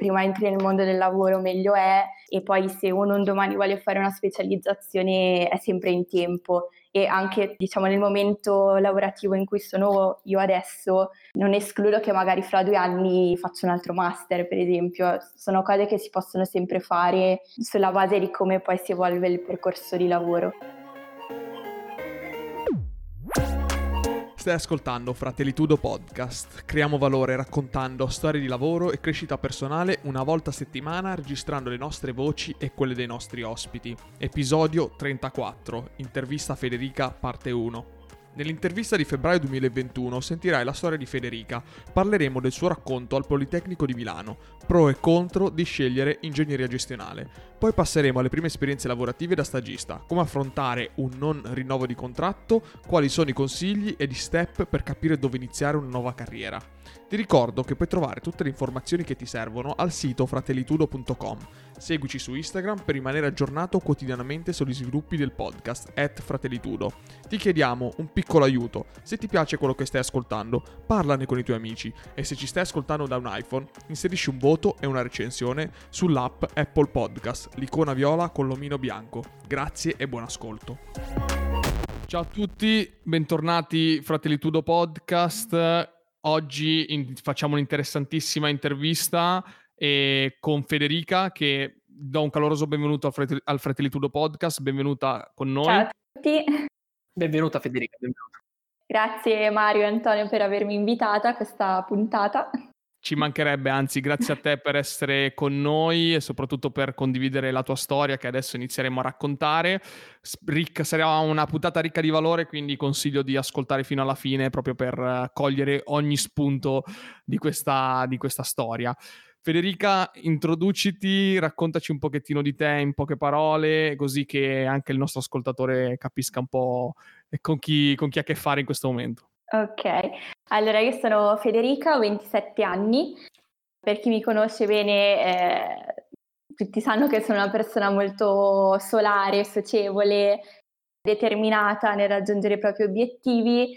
prima entri nel mondo del lavoro meglio è e poi se uno un domani vuole fare una specializzazione è sempre in tempo e anche diciamo nel momento lavorativo in cui sono io adesso non escludo che magari fra due anni faccio un altro master per esempio sono cose che si possono sempre fare sulla base di come poi si evolve il percorso di lavoro. Stai ascoltando Fratellitudo Podcast. Creiamo valore raccontando storie di lavoro e crescita personale una volta a settimana registrando le nostre voci e quelle dei nostri ospiti. Episodio 34. Intervista Federica, parte 1. Nell'intervista di febbraio 2021 sentirai la storia di Federica. Parleremo del suo racconto al Politecnico di Milano, pro e contro di scegliere ingegneria gestionale. Poi passeremo alle prime esperienze lavorative da stagista, come affrontare un non rinnovo di contratto, quali sono i consigli e gli step per capire dove iniziare una nuova carriera. Ti ricordo che puoi trovare tutte le informazioni che ti servono al sito fratellitudo.com. Seguici su Instagram per rimanere aggiornato quotidianamente sugli sviluppi del podcast at Fratellitudo. Ti chiediamo un piccolo aiuto. Se ti piace quello che stai ascoltando, parlane con i tuoi amici e se ci stai ascoltando da un iPhone, inserisci un voto e una recensione sull'app Apple Podcast, l'icona viola con l'omino bianco. Grazie e buon ascolto. Ciao a tutti, bentornati Fratellitudo Podcast. Oggi in, facciamo un'interessantissima intervista eh, con Federica che do un caloroso benvenuto al, Frate- al Fratellitudo Podcast, benvenuta con noi. Ciao a tutti. Benvenuta Federica, benvenuta. Grazie Mario e Antonio per avermi invitata a questa puntata. Ci mancherebbe, anzi, grazie a te per essere con noi e soprattutto per condividere la tua storia che adesso inizieremo a raccontare. Ricca, sarà una puntata ricca di valore, quindi consiglio di ascoltare fino alla fine proprio per eh, cogliere ogni spunto di questa, di questa storia. Federica, introduciti, raccontaci un pochettino di te in poche parole, così che anche il nostro ascoltatore capisca un po' con chi, con chi ha a che fare in questo momento. Ok, allora io sono Federica, ho 27 anni, per chi mi conosce bene eh, tutti sanno che sono una persona molto solare, socievole, determinata nel raggiungere i propri obiettivi,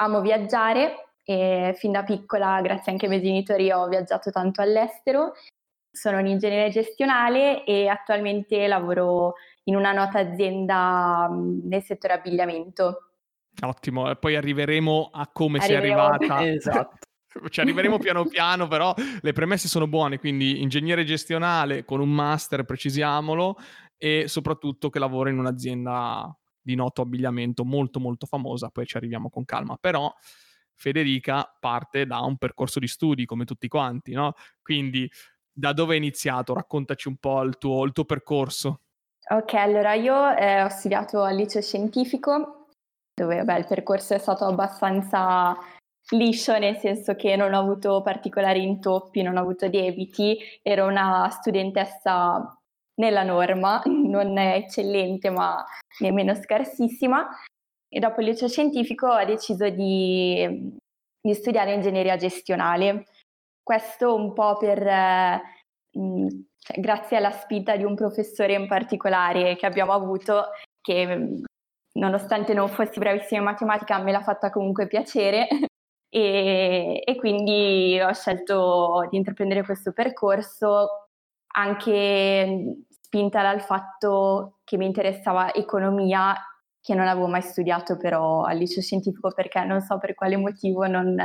amo viaggiare e fin da piccola, grazie anche ai miei genitori, ho viaggiato tanto all'estero. Sono un ingegnere gestionale e attualmente lavoro in una nota azienda nel settore abbigliamento. Ottimo, e poi arriveremo a come arriveremo. sei arrivata. esatto. Ci arriveremo piano piano, però le premesse sono buone, quindi ingegnere gestionale con un master, precisiamolo, e soprattutto che lavora in un'azienda di noto abbigliamento molto molto famosa, poi ci arriviamo con calma. Però Federica parte da un percorso di studi, come tutti quanti, no? Quindi da dove hai iniziato? Raccontaci un po' il tuo, il tuo percorso. Ok, allora io eh, ho studiato al liceo scientifico dove beh, il percorso è stato abbastanza liscio, nel senso che non ho avuto particolari intoppi, non ho avuto debiti, ero una studentessa nella norma, non eccellente ma nemmeno scarsissima e dopo il liceo scientifico ho deciso di, di studiare ingegneria gestionale. Questo un po' per, eh, cioè, grazie alla spinta di un professore in particolare che abbiamo avuto che nonostante non fossi bravissima in matematica, me l'ha fatta comunque piacere e, e, quindi ho scelto di intraprendere questo percorso anche spinta dal fatto che mi interessava economia che non avevo mai studiato però al liceo scientifico perché non so per quale motivo non,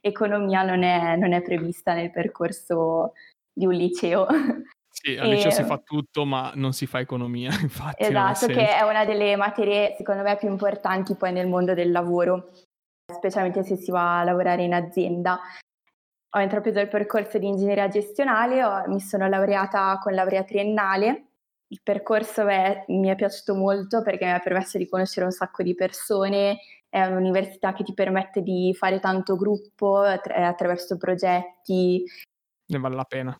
economia non è, non è prevista nel percorso di un liceo. Sì, al liceo si fa tutto, ma non si fa economia, infatti. Esatto, che è una delle materie, secondo me, più importanti poi nel mondo del lavoro, specialmente se si va a lavorare in azienda. Ho intrapreso il percorso di ingegneria gestionale, ho, mi sono laureata con laurea triennale. Il percorso è, mi è piaciuto molto perché mi ha permesso di conoscere un sacco di persone, è un'università che ti permette di fare tanto gruppo attraverso progetti. Ne vale la pena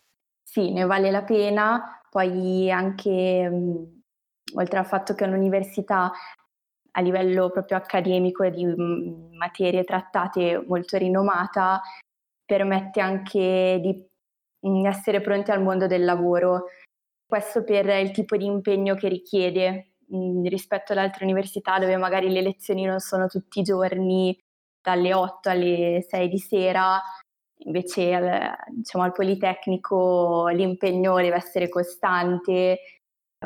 sì, ne vale la pena, poi anche mh, oltre al fatto che è un'università a livello proprio accademico e di mh, materie trattate molto rinomata, permette anche di mh, essere pronti al mondo del lavoro. Questo per il tipo di impegno che richiede rispetto ad altre università dove magari le lezioni non sono tutti i giorni dalle 8 alle 6 di sera invece eh, diciamo, al Politecnico l'impegno deve essere costante,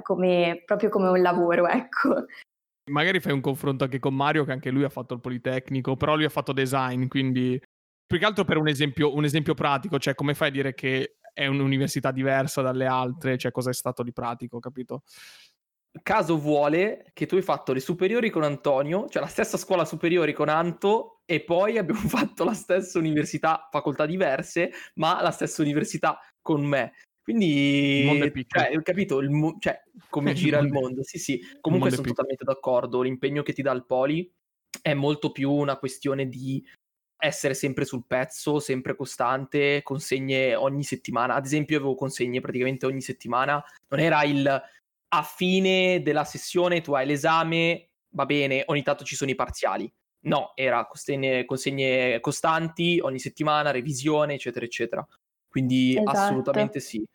come, proprio come un lavoro, ecco. Magari fai un confronto anche con Mario, che anche lui ha fatto il Politecnico, però lui ha fatto design, quindi più che altro per un esempio, un esempio pratico, cioè come fai a dire che è un'università diversa dalle altre, cioè cosa è stato di pratico, capito? Caso vuole che tu hai fatto le superiori con Antonio, cioè la stessa scuola superiori con Anto, e poi abbiamo fatto la stessa università, facoltà diverse, ma la stessa università con me. Quindi, il mondo è piccolo. Cioè, capito il mo- cioè, come gira il mondo? Sì, sì. Comunque sono totalmente d'accordo. L'impegno che ti dà il Poli è molto più una questione di essere sempre sul pezzo, sempre costante, consegne ogni settimana. Ad esempio, avevo consegne praticamente ogni settimana. Non era il a fine della sessione tu hai l'esame, va bene, ogni tanto ci sono i parziali. No, era consegne, consegne costanti ogni settimana, revisione, eccetera, eccetera. Quindi esatto. assolutamente sì,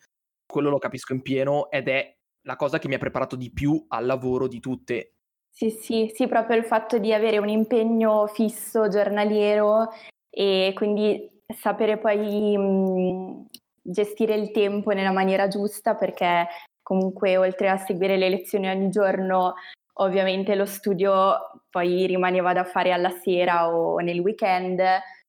quello lo capisco in pieno ed è la cosa che mi ha preparato di più al lavoro di tutte. Sì, sì, sì, proprio il fatto di avere un impegno fisso, giornaliero e quindi sapere poi mh, gestire il tempo nella maniera giusta perché comunque oltre a seguire le lezioni ogni giorno, ovviamente lo studio poi rimaneva da fare alla sera o nel weekend,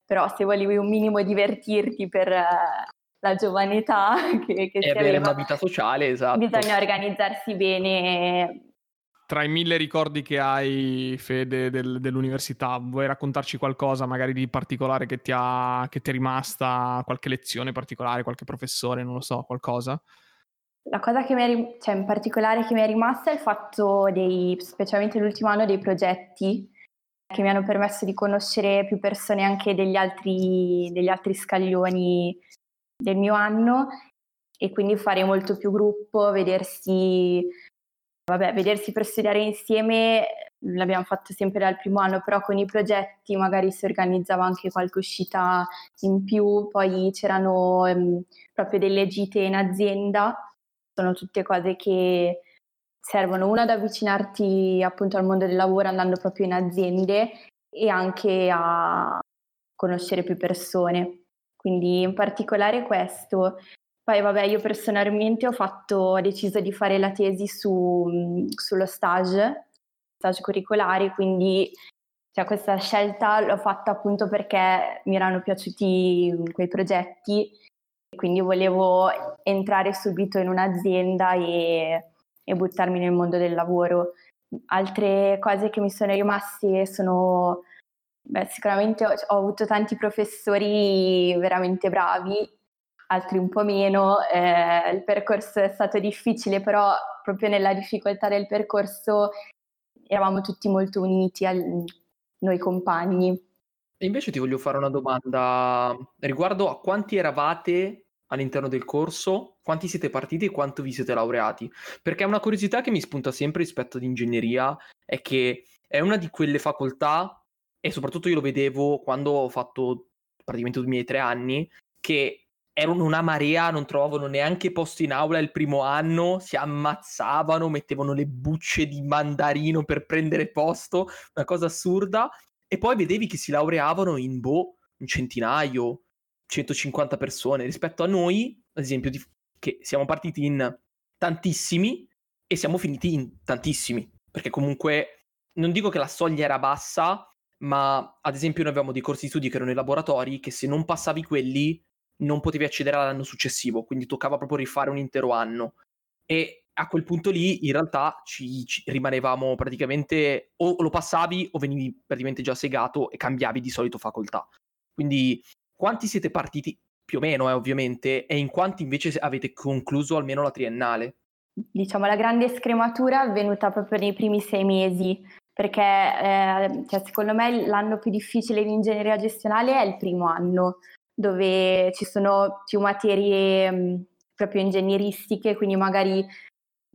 però se volevi un minimo divertirti per la giovane età che, che e avere aveva, una vita sociale, esatto. Bisogna organizzarsi bene. Tra i mille ricordi che hai, Fede, del, dell'università, vuoi raccontarci qualcosa magari di particolare che ti, ha, che ti è rimasta, qualche lezione particolare, qualche professore, non lo so, qualcosa? La cosa che mi è, cioè in particolare che mi è rimasta è il fatto dei, specialmente l'ultimo anno, dei progetti che mi hanno permesso di conoscere più persone anche degli altri, degli altri scaglioni del mio anno e quindi fare molto più gruppo, vedersi, vabbè, vedersi per studiare insieme l'abbiamo fatto sempre dal primo anno, però con i progetti magari si organizzava anche qualche uscita in più, poi c'erano um, proprio delle gite in azienda, sono tutte cose che servono una ad avvicinarti appunto al mondo del lavoro andando proprio in aziende e anche a conoscere più persone quindi in particolare questo. Poi vabbè, io personalmente ho, fatto, ho deciso di fare la tesi su, sullo stage, stage curricolari, quindi cioè, questa scelta l'ho fatta appunto perché mi erano piaciuti quei progetti quindi volevo entrare subito in un'azienda e, e buttarmi nel mondo del lavoro. Altre cose che mi sono rimaste sono Beh, sicuramente ho, ho, avuto tanti professori veramente bravi, altri un po' meno. Eh, il percorso è stato difficile, però proprio nella difficoltà del percorso eravamo tutti molto uniti, al, noi compagni. E invece ti voglio fare una domanda riguardo a quanti eravate all'interno del corso, quanti siete partiti e quanto vi siete laureati? Perché una curiosità che mi spunta sempre rispetto ad ingegneria è che è una di quelle facoltà e soprattutto io lo vedevo quando ho fatto praticamente i miei tre anni, che erano una marea, non trovavano neanche posto in aula il primo anno, si ammazzavano, mettevano le bucce di mandarino per prendere posto, una cosa assurda, e poi vedevi che si laureavano in boh, un centinaio, 150 persone, rispetto a noi, ad esempio, di, che siamo partiti in tantissimi e siamo finiti in tantissimi, perché comunque non dico che la soglia era bassa, ma ad esempio noi avevamo dei corsi di studi che erano i laboratori che se non passavi quelli non potevi accedere all'anno successivo, quindi toccava proprio rifare un intero anno. E a quel punto lì in realtà ci, ci rimanevamo praticamente o lo passavi o venivi praticamente già segato e cambiavi di solito facoltà. Quindi quanti siete partiti più o meno, eh, ovviamente, e in quanti invece avete concluso almeno la triennale? Diciamo la grande scrematura è avvenuta proprio nei primi sei mesi, perché eh, cioè, secondo me l'anno più difficile di ingegneria gestionale è il primo anno, dove ci sono più materie mh, proprio ingegneristiche, quindi magari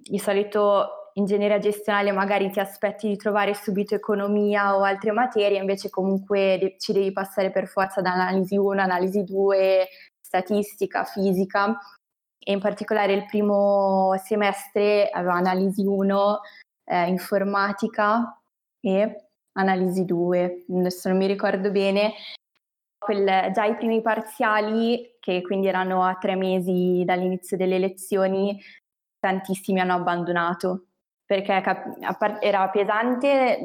di solito ingegneria gestionale magari ti aspetti di trovare subito economia o altre materie, invece comunque de- ci devi passare per forza da analisi 1, analisi 2, statistica, fisica. E in particolare il primo semestre aveva analisi 1, eh, informatica, e analisi 2, adesso non mi ricordo bene, quel, già i primi parziali, che quindi erano a tre mesi dall'inizio delle lezioni, tantissimi hanno abbandonato perché era pesante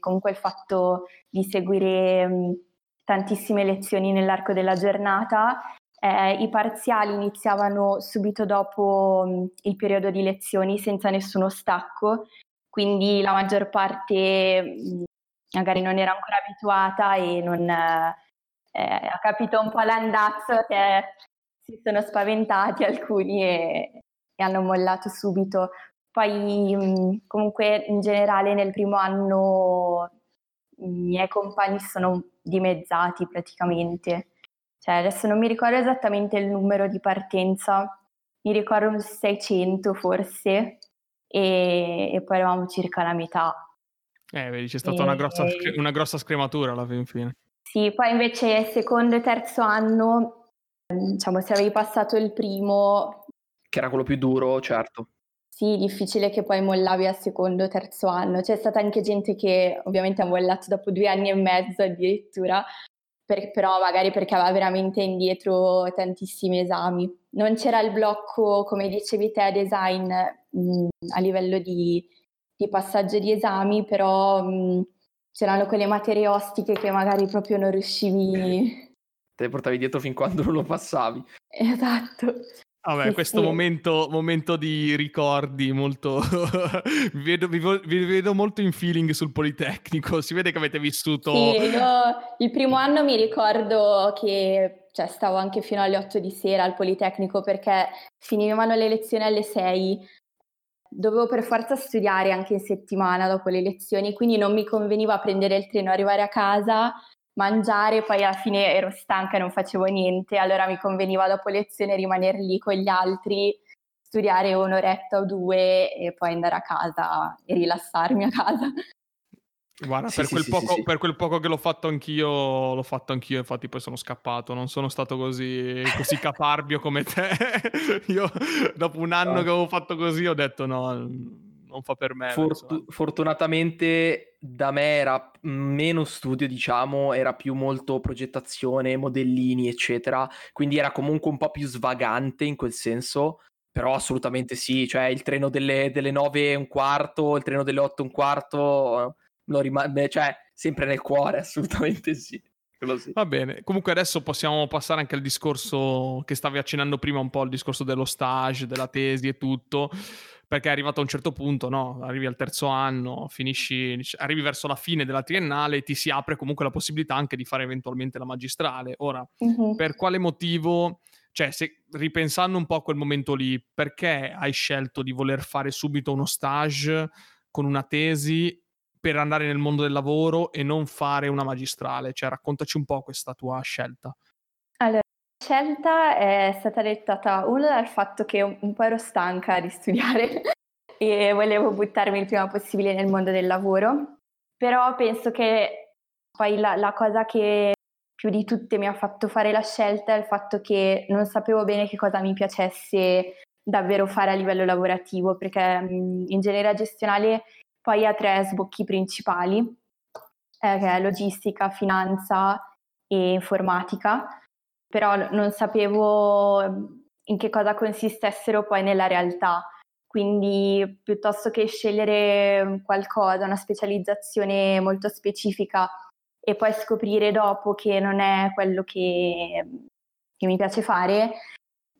comunque il fatto di seguire tantissime lezioni nell'arco della giornata. Eh, I parziali iniziavano subito dopo il periodo di lezioni senza nessuno stacco, quindi la maggior parte magari non era ancora abituata e non eh, ha capito un po' l'andazzo che si sono spaventati alcuni e, e hanno mollato subito. Poi comunque in generale nel primo anno i miei compagni sono dimezzati praticamente. Cioè adesso non mi ricordo esattamente il numero di partenza, mi ricordo un 600 forse e, e poi eravamo circa la metà. Eh, vedi, c'è stata e... una, grossa, una grossa scrematura alla fine. Sì, poi invece secondo e terzo anno, diciamo, se avevi passato il primo... Che era quello più duro, certo. Sì, difficile che poi mollavi al secondo o terzo anno. C'è stata anche gente che ovviamente ha mollato dopo due anni e mezzo addirittura, per, però magari perché aveva veramente indietro tantissimi esami. Non c'era il blocco, come dicevi te, design mh, a livello di, di, passaggio di esami, però mh, c'erano quelle materie ostiche che magari proprio non riuscivi... Te le portavi dietro fin quando non lo passavi. Esatto. Vabbè, questo. Momento, momento, di ricordi molto... vi, vedo, vi, vi, vedo, molto in feeling sul Politecnico, si vede che avete vissuto... Sì, il primo anno mi ricordo che cioè, stavo anche fino alle 8 di sera al Politecnico perché finivano le lezioni alle 6, dovevo per forza studiare anche in settimana dopo le lezioni, quindi non mi conveniva prendere il treno, arrivare a casa mangiare, poi alla fine ero stanca e non facevo niente, allora mi conveniva dopo lezione rimanere lì con gli altri, studiare un'oretta o due e poi andare a casa e rilassarmi a casa. Guarda, sì, per, sì, quel sì, poco, per, quel poco, che l'ho fatto anch'io, l'ho fatto anch'io, infatti poi sono scappato, non sono stato così, così caparbio come te. Io dopo un anno che avevo fatto così ho detto no, non fa per me. Fortu- fortunatamente da me era meno studio, diciamo, era più molto progettazione, modellini, eccetera. Quindi era comunque un po' più svagante in quel senso. Però assolutamente sì, cioè il treno delle, delle 9 e un quarto, il treno delle 8 e un quarto, lo rimane, cioè sempre nel cuore, assolutamente sì. Sì. Va bene, comunque adesso possiamo passare anche al discorso che stavi accennando prima, un po' il discorso dello stage, della tesi e tutto perché è arrivato a un certo punto, no? arrivi al terzo anno, finisci, arrivi verso la fine della triennale e ti si apre comunque la possibilità anche di fare eventualmente la magistrale. Ora, uh-huh. per quale motivo, cioè se, ripensando un po' a quel momento lì, perché hai scelto di voler fare subito uno stage con una tesi per andare nel mondo del lavoro e non fare una magistrale? Cioè raccontaci un po' questa tua scelta. Allora, scelta è stata dettata uno dal fatto che un po' ero stanca di studiare e volevo buttarmi il prima possibile nel mondo del lavoro, però penso che poi la, la cosa che più di tutte mi ha fatto fare la scelta è il fatto che non sapevo bene che cosa mi piacesse davvero fare a livello lavorativo, perché in ingegneria gestionale poi ha tre sbocchi principali, eh, che è logistica, finanza e informatica però non sapevo ehm, in che cosa consistessero poi nella realtà. Quindi piuttosto che scegliere qualcosa, una specializzazione molto specifica e poi scoprire dopo che non è quello che, che mi piace fare,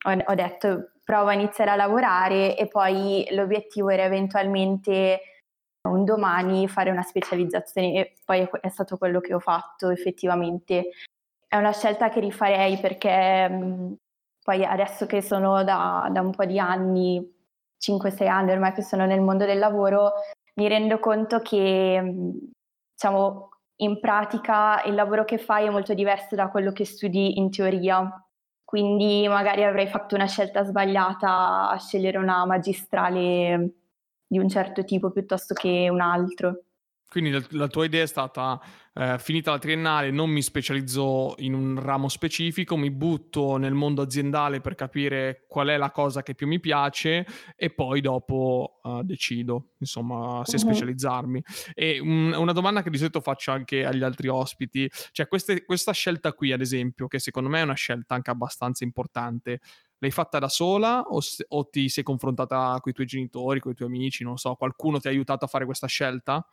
ho, ho detto provo a iniziare a lavorare e poi l'obiettivo era eventualmente un domani fare una specializzazione e poi è stato quello che ho fatto effettivamente è una scelta che rifarei perché mh, mm, poi adesso che sono da, da un po' di anni, 5-6 anni ormai che sono nel mondo del lavoro, mi rendo conto che mm, diciamo, in pratica il lavoro che fai è molto diverso da quello che studi in teoria. Quindi magari avrei fatto una scelta sbagliata a scegliere una magistrale di un certo tipo piuttosto che un altro. Quindi la, la, tua idea è stata, eh, finita la triennale, non mi specializzo in un ramo specifico, mi butto nel mondo aziendale per capire qual è la cosa che più mi piace e poi dopo uh, decido, insomma, se uh-huh. specializzarmi. E un, una domanda che di solito faccio anche agli altri ospiti, cioè queste, questa scelta qui, ad esempio, che secondo me è una scelta anche abbastanza importante, l'hai fatta da sola o, o ti sei confrontata con i tuoi genitori, con i tuoi amici, non so, qualcuno ti ha aiutato a fare questa scelta?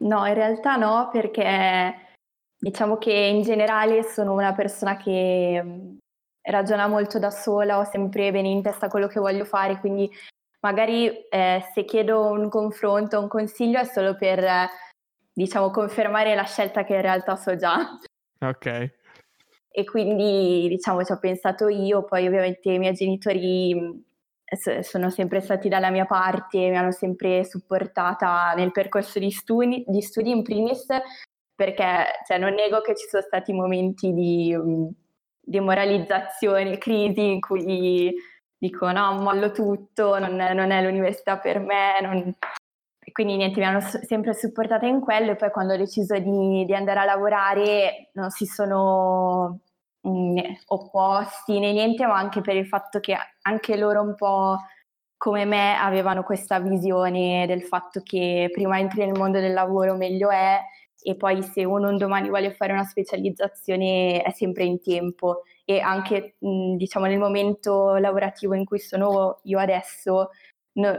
No, in realtà no, perché diciamo che in generale sono una persona che mm, ragiona molto da sola, ho sempre bene in testa quello che voglio fare, quindi magari eh, se chiedo un confronto, un consiglio è solo per, diciamo, confermare la scelta che in realtà so già. Ok. E quindi, diciamo, ci ho pensato io, poi ovviamente i miei genitori sono sempre stati dalla mia parte, mi hanno sempre supportata nel percorso di studi, di studi in primis, perché cioè, non nego che ci sono stati momenti di demoralizzazione, crisi in cui dico no, mollo tutto, non, non è l'università per me, non... e quindi niente, mi hanno sempre supportata in quello e poi quando ho deciso di, di andare a lavorare non si sono opposti né niente, ma anche per il fatto che anche loro un po' come me avevano questa visione del fatto che prima entri nel mondo del lavoro meglio è e poi se uno un domani vuole fare una specializzazione è sempre in tempo. E anche diciamo nel momento lavorativo in cui sono io adesso no,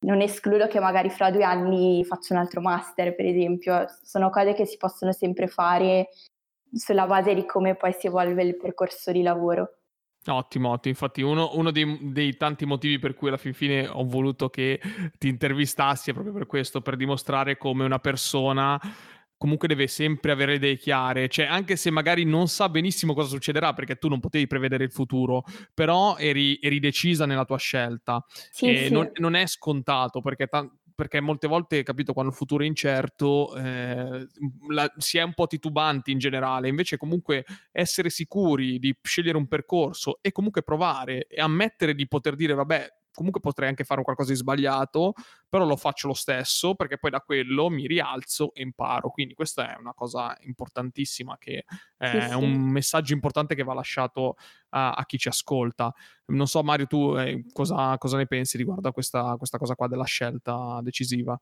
non escludo che magari fra due anni faccia un altro master per esempio sono cose che si possono sempre fare sulla base di come poi si evolve il percorso di lavoro. Ottimo, ottimo. Infatti, uno, uno dei, dei, tanti motivi per cui alla fin fine ho voluto che ti intervistassi è proprio per questo, per dimostrare come una persona comunque deve sempre avere idee chiare, cioè anche se magari non sa benissimo cosa succederà perché tu non potevi prevedere il futuro, però eri, eri decisa nella tua scelta. Sì, e sì. Non, non, è scontato perché t- perché molte volte, capito, quando il futuro è incerto, eh, la, si è un po' titubanti in generale, invece comunque essere sicuri di scegliere un percorso e comunque provare e ammettere di poter dire, vabbè, comunque potrei anche fare qualcosa di sbagliato, però lo faccio lo stesso perché poi da quello mi rialzo e imparo. Quindi questa è una cosa importantissima che è sì, sì. un messaggio importante che va lasciato a, a, chi ci ascolta. Non so Mario, tu eh, cosa, cosa, ne pensi riguardo a questa, questa cosa qua della scelta decisiva?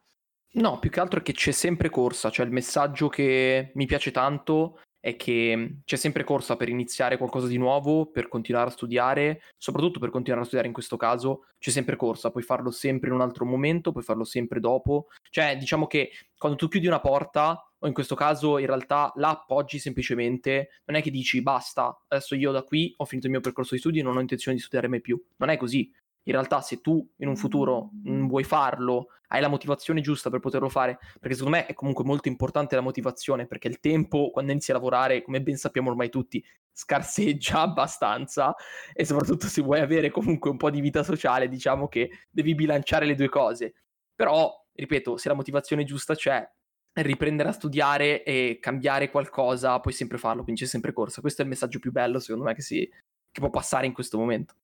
No, più che altro è che c'è sempre corsa, cioè il messaggio che mi piace tanto è che c'è sempre corsa per iniziare qualcosa di nuovo, per continuare a studiare, soprattutto per continuare a studiare in questo caso, c'è sempre corsa, puoi farlo sempre in un altro momento, puoi farlo sempre dopo. Cioè, diciamo che quando tu chiudi una porta, o in questo caso in realtà la appoggi semplicemente, non è che dici basta, adesso io da qui ho finito il mio percorso di studi e non ho intenzione di studiare mai più. Non è così in realtà se tu in un futuro vuoi farlo, hai la motivazione giusta per poterlo fare, perché secondo me è comunque molto importante la motivazione, perché il tempo quando inizi a lavorare, come ben sappiamo ormai tutti, scarseggia abbastanza e soprattutto se vuoi avere comunque un po' di vita sociale, diciamo che devi bilanciare le due cose. Però, ripeto, se la motivazione giusta c'è, riprendere a studiare e cambiare qualcosa, puoi sempre farlo, quindi c'è sempre corsa. Questo è il messaggio più bello, secondo me, che, si, che può passare in questo momento.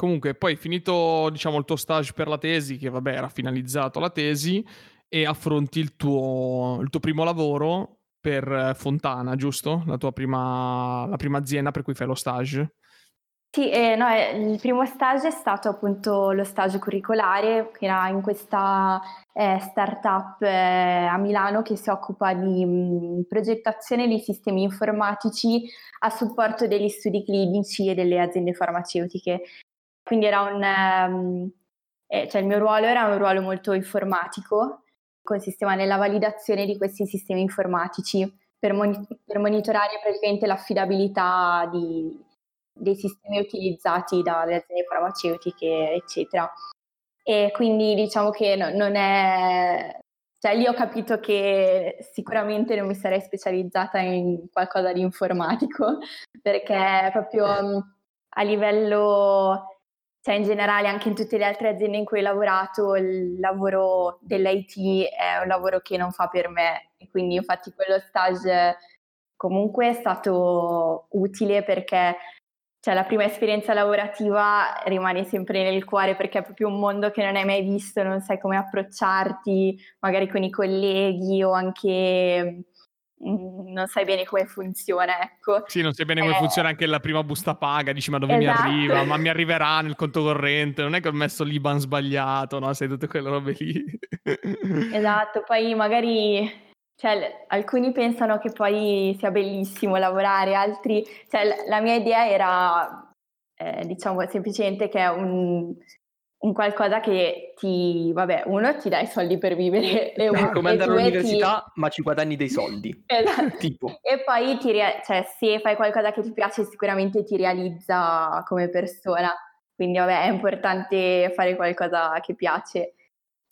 Comunque, poi finito, diciamo, il tuo stage per la tesi, che vabbè era finalizzato la tesi, e affronti il tuo, il tuo primo lavoro per Fontana, giusto? La tua prima, la prima azienda per cui fai lo stage. Sì, eh, no, eh, il primo stage è stato appunto lo stage curricolare, che era in questa eh, startup eh, a Milano che si occupa di mh, mm, progettazione di sistemi informatici a supporto degli studi clinici e delle aziende farmaceutiche. Quindi era un, um, eh, cioè il mio ruolo era un ruolo molto informatico, consisteva nella validazione di questi sistemi informatici per, moni- per monitorare praticamente l'affidabilità di, dei sistemi utilizzati dalle aziende farmaceutiche, eccetera. E quindi diciamo che no, non è... Cioè lì ho capito che sicuramente non mi sarei specializzata in qualcosa di informatico, perché proprio a livello cioè in generale anche in tutte le altre aziende in cui ho lavorato il lavoro dell'IT è un lavoro che non fa per me. E quindi infatti quello stage comunque è stato utile perché cioè la prima esperienza lavorativa rimane sempre nel cuore perché è proprio un mondo che non hai mai visto, non sai come approcciarti, magari con i colleghi o anche mm, non sai bene come funziona, ecco. Sì, non sai bene come eh... funziona anche la prima busta paga, dici ma dove esatto. mi arriva, ma mi arriverà nel conto corrente, non è che ho messo l'IBAN sbagliato, no? Sai tutte quelle robe lì. esatto, poi magari cioè, alcuni pensano che poi sia bellissimo lavorare, altri... Cioè, la mia idea era, eh, diciamo, semplicemente che è un, un, qualcosa che ti... Vabbè, uno ti dà i soldi per vivere. E un, Come andare all'università, ti... ma ci guadagni dei soldi. Esatto. tipo. E poi, ti rea- cioè, se fai qualcosa che ti piace, sicuramente ti realizza come persona. Quindi, vabbè, è importante fare qualcosa che piace.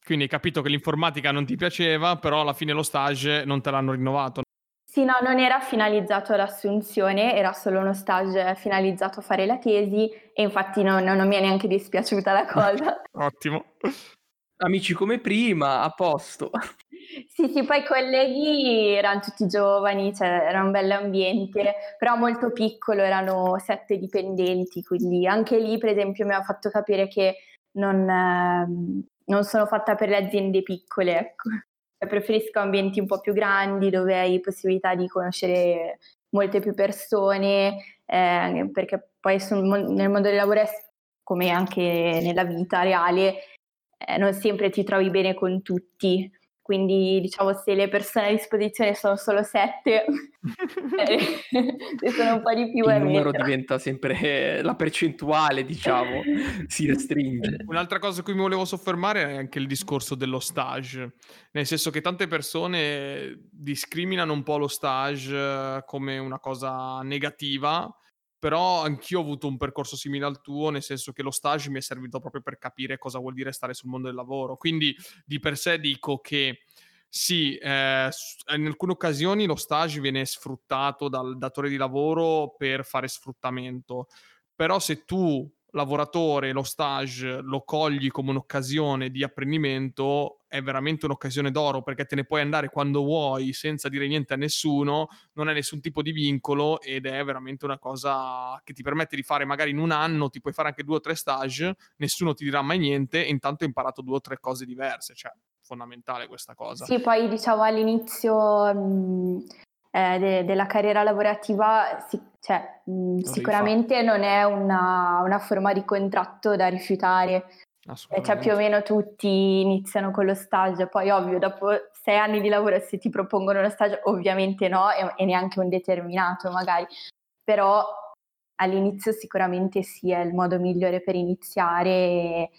Quindi hai capito che l'informatica non ti piaceva, però alla fine lo stage non te l'hanno rinnovato. Sì, no, non era finalizzato all'assunzione, era solo uno stage finalizzato a fare la tesi e infatti non, non mi è neanche dispiaciuta la cosa. Ottimo. Amici come prima, a posto. Sì, sì, poi i colleghi erano tutti giovani, cioè era un bell'ambiente, però molto piccolo, erano sette dipendenti, quindi anche lì per esempio mi ha fatto capire che non, ehm, non sono fatta per le aziende piccole, ecco. Cioè, preferisco ambienti un po' più grandi dove hai possibilità di conoscere molte più persone, eh, perché poi sul, nel mondo del lavoro, come anche nella vita reale, eh, non sempre ti trovi bene con tutti. Quindi diciamo se le persone a disposizione sono solo sette, eh, se sono un po' di più... Il numero diventa sempre la percentuale, diciamo, si restringe. Un'altra cosa a cui mi volevo soffermare è anche il discorso dello stage, nel senso che tante persone discriminano un po' lo stage come una cosa negativa, però anch'io ho avuto un percorso simile al tuo, nel senso che lo stage mi è servito proprio per capire cosa vuol dire stare sul mondo del lavoro. Quindi di per sé dico che sì, eh, in alcune occasioni lo stage viene sfruttato dal datore di lavoro per fare sfruttamento, però se tu lavoratore lo stage lo cogli come un'occasione di apprendimento, è veramente un'occasione d'oro perché te ne puoi andare quando vuoi senza dire niente a nessuno, non hai nessun tipo di vincolo ed è veramente una cosa che ti permette di fare magari in un anno, ti puoi fare anche due o tre stage, nessuno ti dirà mai niente e intanto hai imparato due o tre cose diverse, cioè fondamentale questa cosa. Sì, poi diciamo all'inizio mh, eh, de- della carriera lavorativa si- cioè, mh, sicuramente non è una, una, forma di contratto da rifiutare. Cioè, più o meno tutti iniziano con lo stage, poi ovvio, dopo sei anni di lavoro se ti propongono lo stage, ovviamente no, e, e neanche un determinato magari, però all'inizio sicuramente sì, è il modo migliore per iniziare e,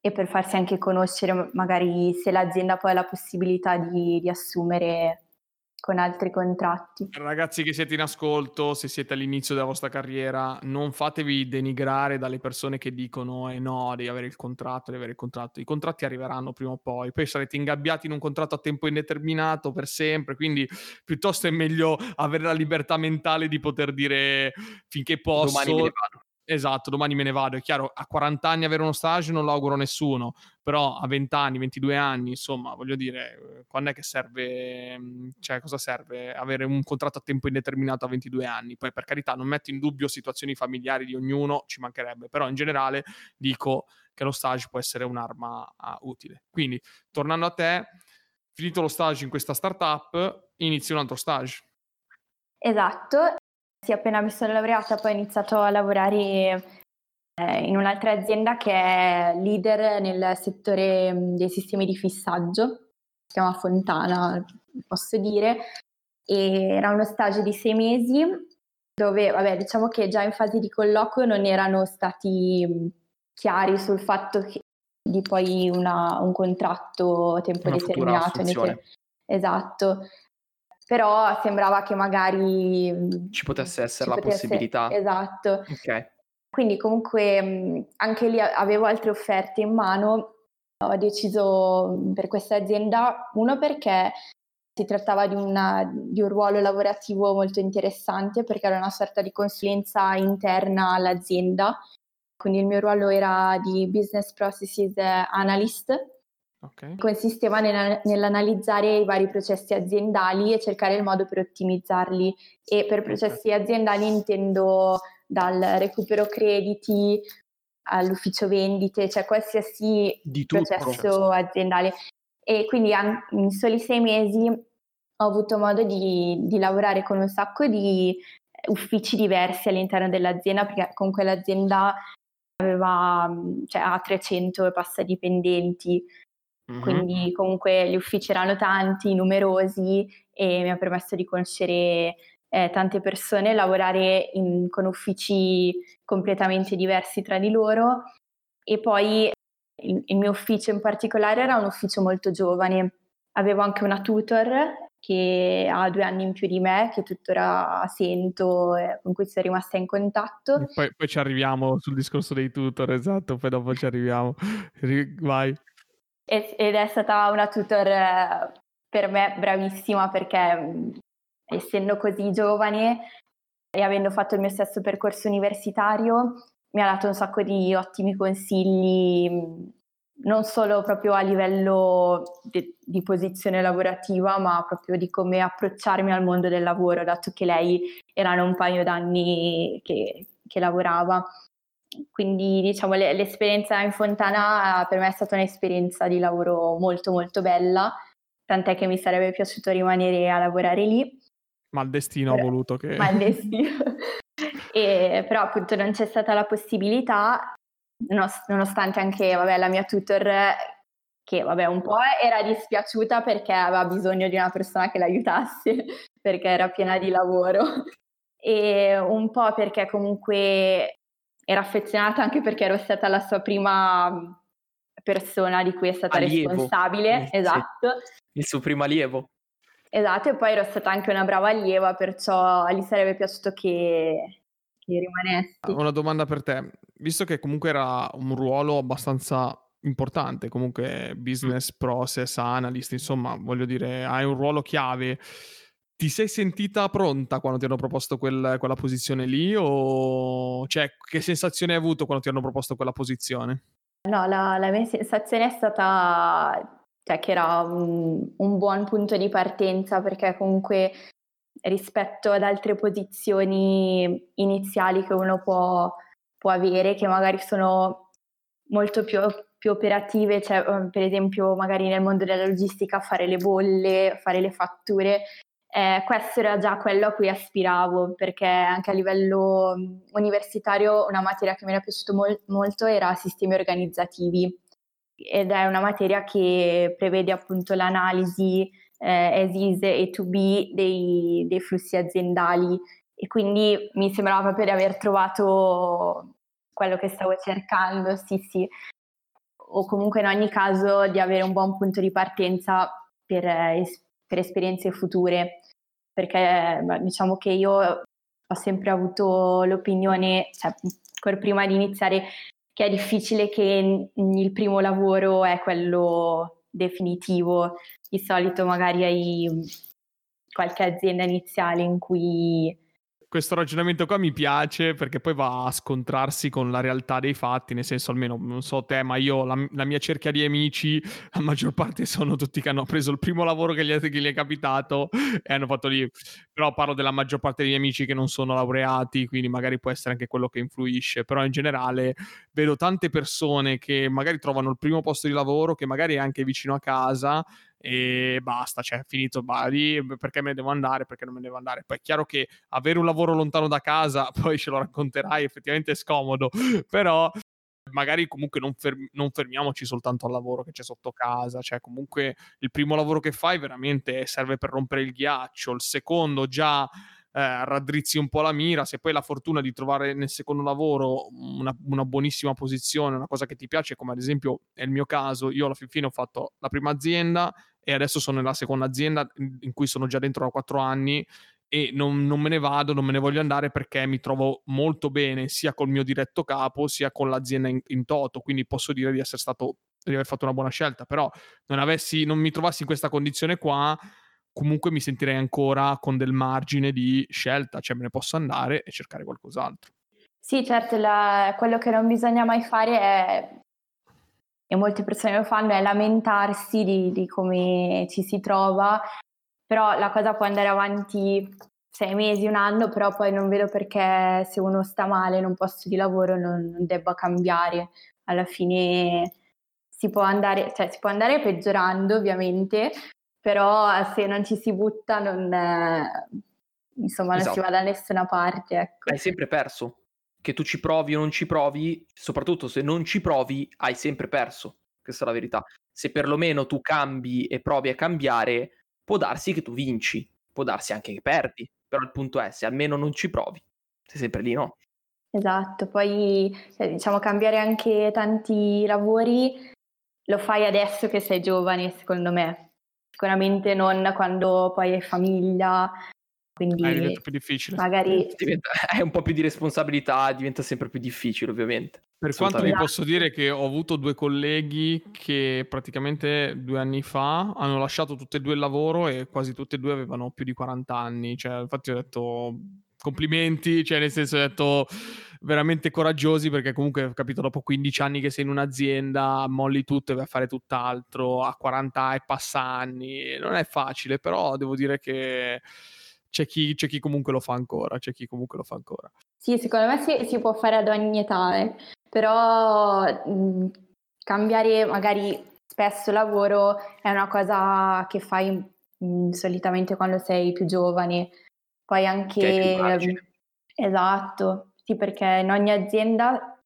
e per farsi anche conoscere magari se l'azienda poi ha la possibilità di, di assumere con altri contratti. Ragazzi che siete in ascolto, se siete all'inizio della vostra carriera, non fatevi denigrare dalle persone che dicono eh no, devi avere il contratto, devi avere il contratto. I contratti arriveranno prima o poi, poi sarete ingabbiati in un contratto a tempo indeterminato per sempre, quindi piuttosto è meglio avere la libertà mentale di poter dire finché posso... Esatto, domani me ne vado. È chiaro, a 40 anni avere uno stage non lo auguro a nessuno, però a 20 anni, 22 anni, insomma, voglio dire, quando è che serve, mhmm, cioè cosa serve avere un contratto a tempo indeterminato a 22 anni? Poi per carità non metto in dubbio situazioni familiari di ognuno, ci mancherebbe, però in generale dico che lo stage può essere un'arma uh, utile. Quindi, tornando a te, finito lo stage in questa startup, inizi un altro stage. Esatto, sì, appena mi sono laureata poi ho iniziato a lavorare eh, in un'altra azienda che è leader nel settore mm, dei sistemi di fissaggio, si chiama Fontana, posso dire, e era uno stage di sei mesi dove, vabbè, diciamo che già in fase di colloquio non erano stati mm, chiari sul fatto che di poi una, un contratto a tempo una determinato. Esatto, però sembrava che magari mm, ci potesse essere ci la potesse, possibilità. Esatto. Ok. Quindi comunque mm, anche lì avevo altre offerte in mano, ho deciso mm, per questa azienda, uno perché si trattava di, una, di, un ruolo lavorativo molto interessante perché era una sorta di consulenza interna all'azienda, quindi il mio ruolo era di Business Processes Analyst Okay. Consisteva nell'analizzare i vari processi aziendali e cercare il modo per ottimizzarli. E per processi okay. aziendali intendo dal recupero crediti all'ufficio vendite, cioè qualsiasi processo aziendale. E quindi in soli sei mesi ho avuto modo di, di lavorare con un sacco di uffici diversi all'interno dell'azienda, perché comunque l'azienda aveva, cioè, ha 300 e passa dipendenti, mm-hmm. quindi comunque gli uffici erano tanti, numerosi e mi ha permesso di conoscere eh, tante persone, lavorare in, con uffici completamente diversi tra di loro e poi il, il mio ufficio in particolare era un ufficio molto giovane, avevo anche una tutor che ha due anni in più di me, che tuttora sento e con cui sono rimasta in contatto. Poi, poi, ci arriviamo sul discorso dei tutor, esatto, poi dopo ci arriviamo. Vai. Ed è stata una tutor eh, per me bravissima perché essendo così giovane e avendo fatto il mio stesso percorso universitario, mi ha dato un sacco di ottimi consigli non solo proprio a livello di, di, posizione lavorativa, ma proprio di come approcciarmi al mondo del lavoro, dato che lei erano un paio d'anni che, che lavorava. Quindi diciamo le, l'esperienza in Fontana per me è stata un'esperienza di lavoro molto molto bella, tant'è che mi sarebbe piaciuto rimanere a lavorare lì. Ma il destino però, ha voluto che... Ma il destino. e, però appunto non c'è stata la possibilità nonostante anche vabbè, la mia tutor che vabbè un po' era dispiaciuta perché aveva bisogno di una persona che l'aiutasse perché era piena di lavoro e un po' perché comunque era affezionata anche perché ero stata la sua prima persona di cui è stata allievo. responsabile, eh, esatto. Sì. Il suo primo allievo. Esatto, e poi ero stata anche una brava allieva, perciò gli sarebbe piaciuto che, che rimanessi. Una domanda per te, visto che comunque era un ruolo abbastanza importante, comunque business process analyst, insomma, voglio dire, hai un ruolo chiave. Ti sei sentita pronta quando ti hanno proposto quel, quella posizione lì o cioè, che sensazione hai avuto quando ti hanno proposto quella posizione? No, la, la mia sensazione è stata cioè, che era un, un buon punto di partenza perché comunque rispetto ad altre posizioni iniziali che uno può, può avere, che magari sono molto più, più operative, cioè per esempio magari nel mondo della logistica fare le bolle, fare le fatture. Eh, questo era già quello a cui aspiravo perché anche a livello um, universitario una materia che mi era piaciuta mol- molto era sistemi organizzativi. Ed è una materia che prevede appunto l'analisi eh, as is e to be dei, dei flussi aziendali. E quindi mi sembrava proprio di aver trovato quello che stavo cercando, sì sì, o comunque in ogni caso di avere un buon punto di partenza per, per esperienze future, perché diciamo che io ho sempre avuto l'opinione, cioè ancora prima di iniziare, che è difficile che il primo lavoro è quello definitivo, di solito magari hai qualche azienda iniziale in cui questo ragionamento qua mi piace perché poi va a scontrarsi con la realtà dei fatti, nel senso almeno, non so te, ma io, la, la mia cerchia di amici, la maggior parte sono tutti che hanno preso il primo lavoro che gli, che gli è capitato e hanno fatto lì, però parlo della maggior parte degli amici che non sono laureati, quindi magari può essere anche quello che influisce, però in generale vedo tante persone che magari trovano il primo posto di lavoro, che magari è anche vicino a casa, e basta, cioè finito, bah, lì perché me ne devo andare, perché non me ne devo andare. Poi è chiaro che avere un lavoro lontano da casa, poi ce lo racconterai, effettivamente è scomodo, però magari comunque non, ferm- non, fermiamoci soltanto al lavoro che c'è sotto casa, cioè comunque il primo lavoro che fai veramente serve per rompere il ghiaccio, il secondo già eh, raddrizzi un po' la mira, se poi hai la fortuna di trovare nel secondo lavoro una, una, buonissima posizione, una cosa che ti piace, come ad esempio è il mio caso, io alla fine ho fatto la prima azienda e adesso sono nella seconda azienda in cui sono già dentro da quattro anni e non, non, me ne vado, non me ne voglio andare perché mi trovo molto bene sia col mio diretto capo sia con l'azienda in, in toto, quindi posso dire di essere stato di aver fatto una buona scelta, però non, avessi, non mi trovassi in questa condizione qua, comunque mi sentirei ancora con del margine di scelta, cioè me ne posso andare e cercare qualcos'altro. Sì, certo, la, quello che non bisogna mai fare è, e molte persone lo fanno, è lamentarsi di, di come ci si trova, però la cosa può andare avanti sei mesi, un anno, però poi non vedo perché se uno sta male in un posto di lavoro non, non debba cambiare. Alla fine si può andare, cioè si può andare peggiorando ovviamente, però se non ci si butta non, eh, insomma, non esatto. si va da nessuna parte. Ecco. Hai sempre perso. Che tu ci provi o non ci provi, soprattutto se non ci provi, hai sempre perso. Questa è la verità. Se perlomeno tu cambi e provi a cambiare, può darsi che tu vinci, può darsi anche che perdi, però il punto è se almeno non ci provi, sei sempre lì, no? Esatto, poi cioè, diciamo cambiare anche tanti lavori lo fai adesso che sei giovane, secondo me. Sicuramente non quando poi hai famiglia, quindi eh, diventa più difficile. Magari diventa, è un po' più di responsabilità, diventa sempre più difficile, ovviamente. Per quanto vi posso dire che ho avuto due colleghi che praticamente due anni fa hanno lasciato tutte e due il lavoro e quasi tutte e due avevano più di 40 anni. Cioè, infatti ho detto complimenti, cioè nel senso ho detto veramente coraggiosi perché comunque capito dopo 15 anni che sei in un'azienda, molli tutto e vai a fare tutt'altro, a 40 e passa anni, non è facile, però devo dire che c'è chi, c'è chi comunque lo fa ancora, c'è chi comunque lo fa ancora. Sì, secondo me si, si può fare ad ogni età, eh. però mh, cambiare magari spesso lavoro è una cosa che fai mh, solitamente quando sei più giovane poi anche... Esatto, sì, perché in ogni azienda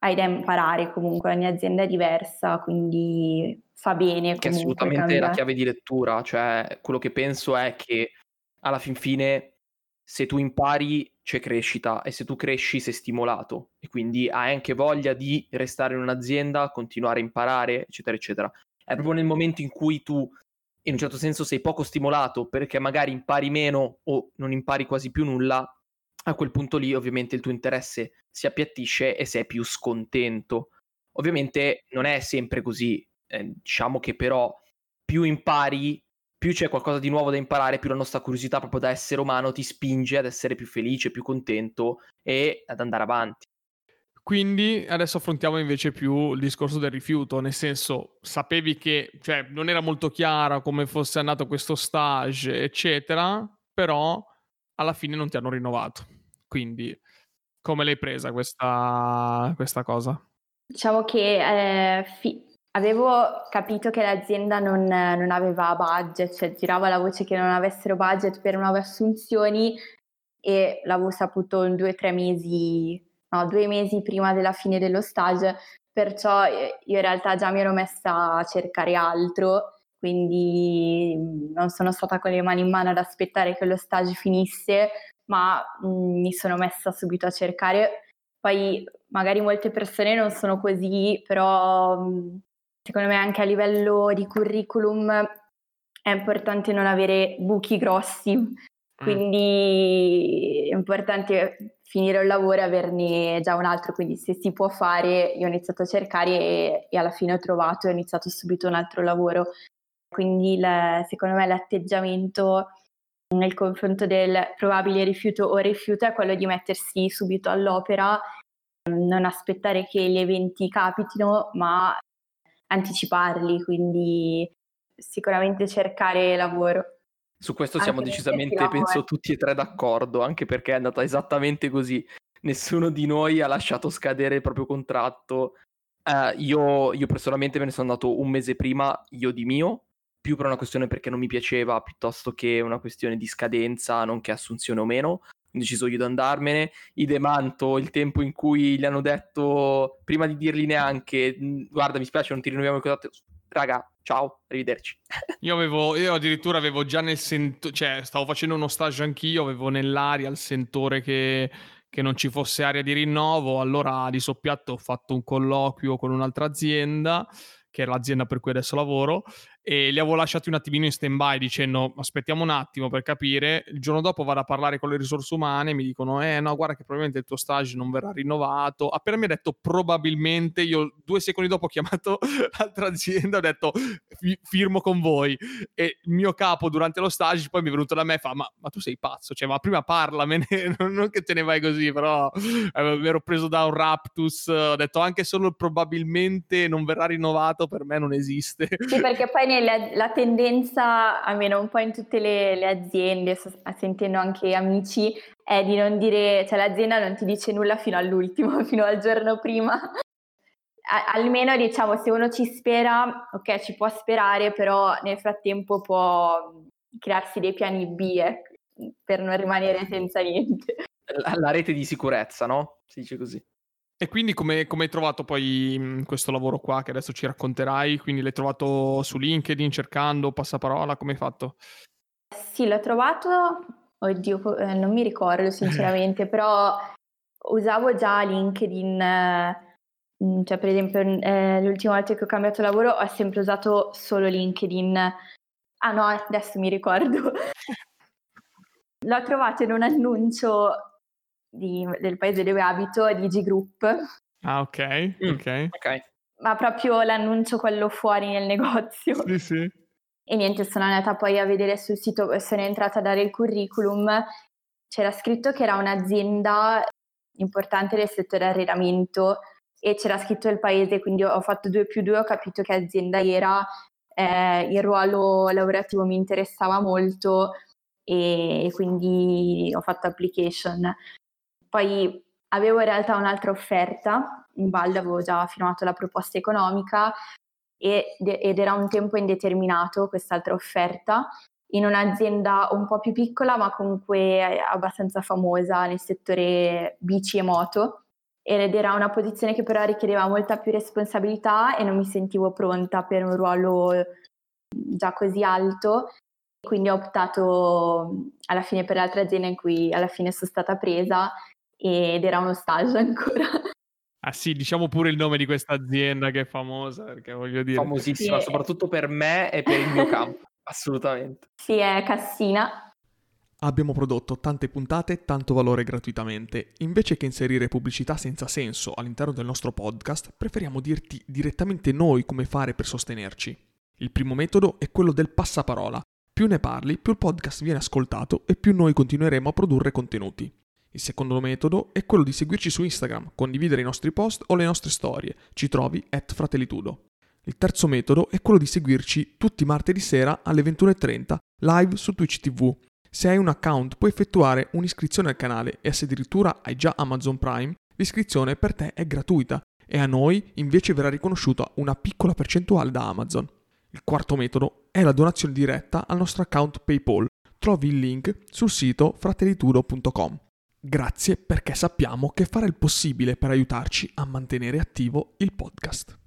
hai da imparare comunque, ogni azienda è diversa, quindi fa bene. Che assolutamente cambiare. è la chiave di lettura, cioè quello che penso è che alla fin fine se tu impari c'è crescita e se tu cresci sei stimolato e quindi hai anche voglia di restare in un'azienda, continuare a imparare, eccetera, eccetera. È proprio nel momento in cui tu in un certo senso sei poco stimolato perché magari impari meno o non impari quasi più nulla, a quel punto lì ovviamente il tuo interesse si appiattisce e sei più scontento. Ovviamente non è sempre così, eh, diciamo che però più impari, più c'è qualcosa di nuovo da imparare, più la nostra curiosità proprio da essere umano ti spinge ad essere più felice, più contento e ad andare avanti. Quindi adesso affrontiamo invece più il discorso del rifiuto, nel senso sapevi che cioè, non era molto chiaro come fosse andato questo stage, eccetera, però alla fine non ti hanno rinnovato. Quindi come l'hai presa questa, questa cosa? Diciamo che eh, fi- avevo capito che l'azienda non, non, aveva budget, cioè girava la voce che non avessero budget per nuove assunzioni e l'avevo saputo in due o tre mesi no, due mesi prima della fine dello stage, perciò eh, io in realtà già mi ero messa a cercare altro, quindi mm, non sono stata con le mani in mano ad aspettare che lo stage finisse, ma mm, mi sono messa subito a cercare. Poi magari molte persone non sono così, però mm, secondo me anche a livello di curriculum è importante non avere buchi grossi, quindi è importante finire un lavoro e averne già un altro, quindi se si può fare, io ho iniziato a cercare e, e alla fine ho trovato e ho iniziato subito un altro lavoro. Quindi il, secondo me l'atteggiamento nel confronto del probabile rifiuto o rifiuto è quello di mettersi subito all'opera, non aspettare che gli eventi capitino, ma anticiparli, quindi sicuramente cercare lavoro. Su questo siamo decisamente, penso, tutti e tre d'accordo, anche perché è andata esattamente così. Nessuno di noi ha lasciato scadere il proprio contratto. Uh, io, io, personalmente me ne sono andato un mese prima, io di mio, più per una questione perché non mi piaceva, piuttosto che una questione di scadenza, nonché assunzione o meno. Ho deciso io di andarmene. I demanto il tempo in cui gli hanno detto, prima di dirgli neanche, guarda, mi spiace, non ti rinnoviamo il contratto raga, ciao, arrivederci. io avevo, io addirittura avevo già nel sentore, cioè stavo facendo uno stage anch'io, avevo nell'aria il sentore che, che non ci fosse aria di rinnovo, allora di soppiatto ho fatto un colloquio con un'altra azienda che è l'azienda per cui adesso lavoro, e li avevo lasciati un attimino in stand by dicendo aspettiamo un attimo per capire, il giorno dopo vado a parlare con le risorse umane mi dicono eh no guarda che probabilmente il tuo stage non verrà rinnovato, appena mi ha detto probabilmente, io due secondi dopo ho chiamato l'altra azienda, ho detto firmo con voi e il mio capo durante lo stage poi mi è venuto da me e fa ma, ma tu sei pazzo, cioè ma prima parlamene, non che te ne vai così, però eh, mi ero preso da un raptus, ho detto anche solo probabilmente non verrà rinnovato per me non esiste. Sì perché poi la, la, tendenza, almeno un po' in tutte le, le aziende, sentendo anche amici, è di non dire, cioè l'azienda non ti dice nulla fino all'ultimo, fino al giorno prima. almeno diciamo, se uno ci spera, ok, ci può sperare, però nel frattempo può crearsi dei piani B eh, per non rimanere senza niente. La, la rete di sicurezza, no? Si dice così. E quindi come, come hai trovato poi mh, questo lavoro qua che adesso ci racconterai? Quindi l'hai trovato su LinkedIn cercando, passaparola, come hai fatto? Sì, l'ho trovato, oddio, eh, non mi ricordo sinceramente, però usavo già LinkedIn, eh, cioè per esempio eh, l'ultima volta che ho cambiato lavoro ho sempre usato solo LinkedIn. Ah no, adesso mi ricordo. L'ho trovato in un annuncio di, del paese dove abito, di G Group. Ah, ok, mm, ok. Ma proprio l'annuncio quello fuori nel negozio. Sì, sì. E niente, sono andata poi a vedere sul sito, sono entrata a dare il curriculum, c'era scritto che era un'azienda importante del settore arredamento e c'era scritto il paese, quindi ho fatto due più due, ho capito che azienda era, eh, il ruolo lavorativo mi interessava molto e quindi ho fatto application. Poi avevo in realtà un'altra offerta, in Valde avevo già firmato la proposta economica ed era un tempo indeterminato quest'altra offerta in un'azienda un po' più piccola ma comunque abbastanza famosa nel settore bici e moto. Ed era una posizione che però richiedeva molta più responsabilità e non mi sentivo pronta per un ruolo già così alto. Quindi ho optato alla fine per l'altra azienda in cui alla fine sono stata presa ed era uno stage ancora. Ah sì, diciamo pure il nome di questa azienda che è famosa, perché voglio dire... Famosissima, sì, soprattutto per me e per il mio campo, assolutamente. Sì, è Cassina. Abbiamo prodotto tante puntate, tanto valore gratuitamente. Invece che inserire pubblicità senza senso all'interno del nostro podcast, preferiamo dirti direttamente noi come fare per sostenerci. Il primo metodo è quello del passaparola. Più ne parli, più il podcast viene ascoltato e più noi continueremo a produrre contenuti. Il secondo metodo è quello di seguirci su Instagram, condividere i nostri post o le nostre storie. Ci trovi at fratellitudo. Il terzo metodo è quello di seguirci tutti martedì sera alle 21.30 live su Twitch TV. Se hai un account puoi effettuare un'iscrizione al canale e se addirittura hai già Amazon Prime, l'iscrizione per te è gratuita e a noi invece verrà riconosciuta una piccola percentuale da Amazon. Il quarto metodo è la donazione diretta al nostro account PayPal. Trovi il link sul sito fratellitudo.com. Grazie perché sappiamo che farà il possibile per aiutarci a mantenere attivo il podcast.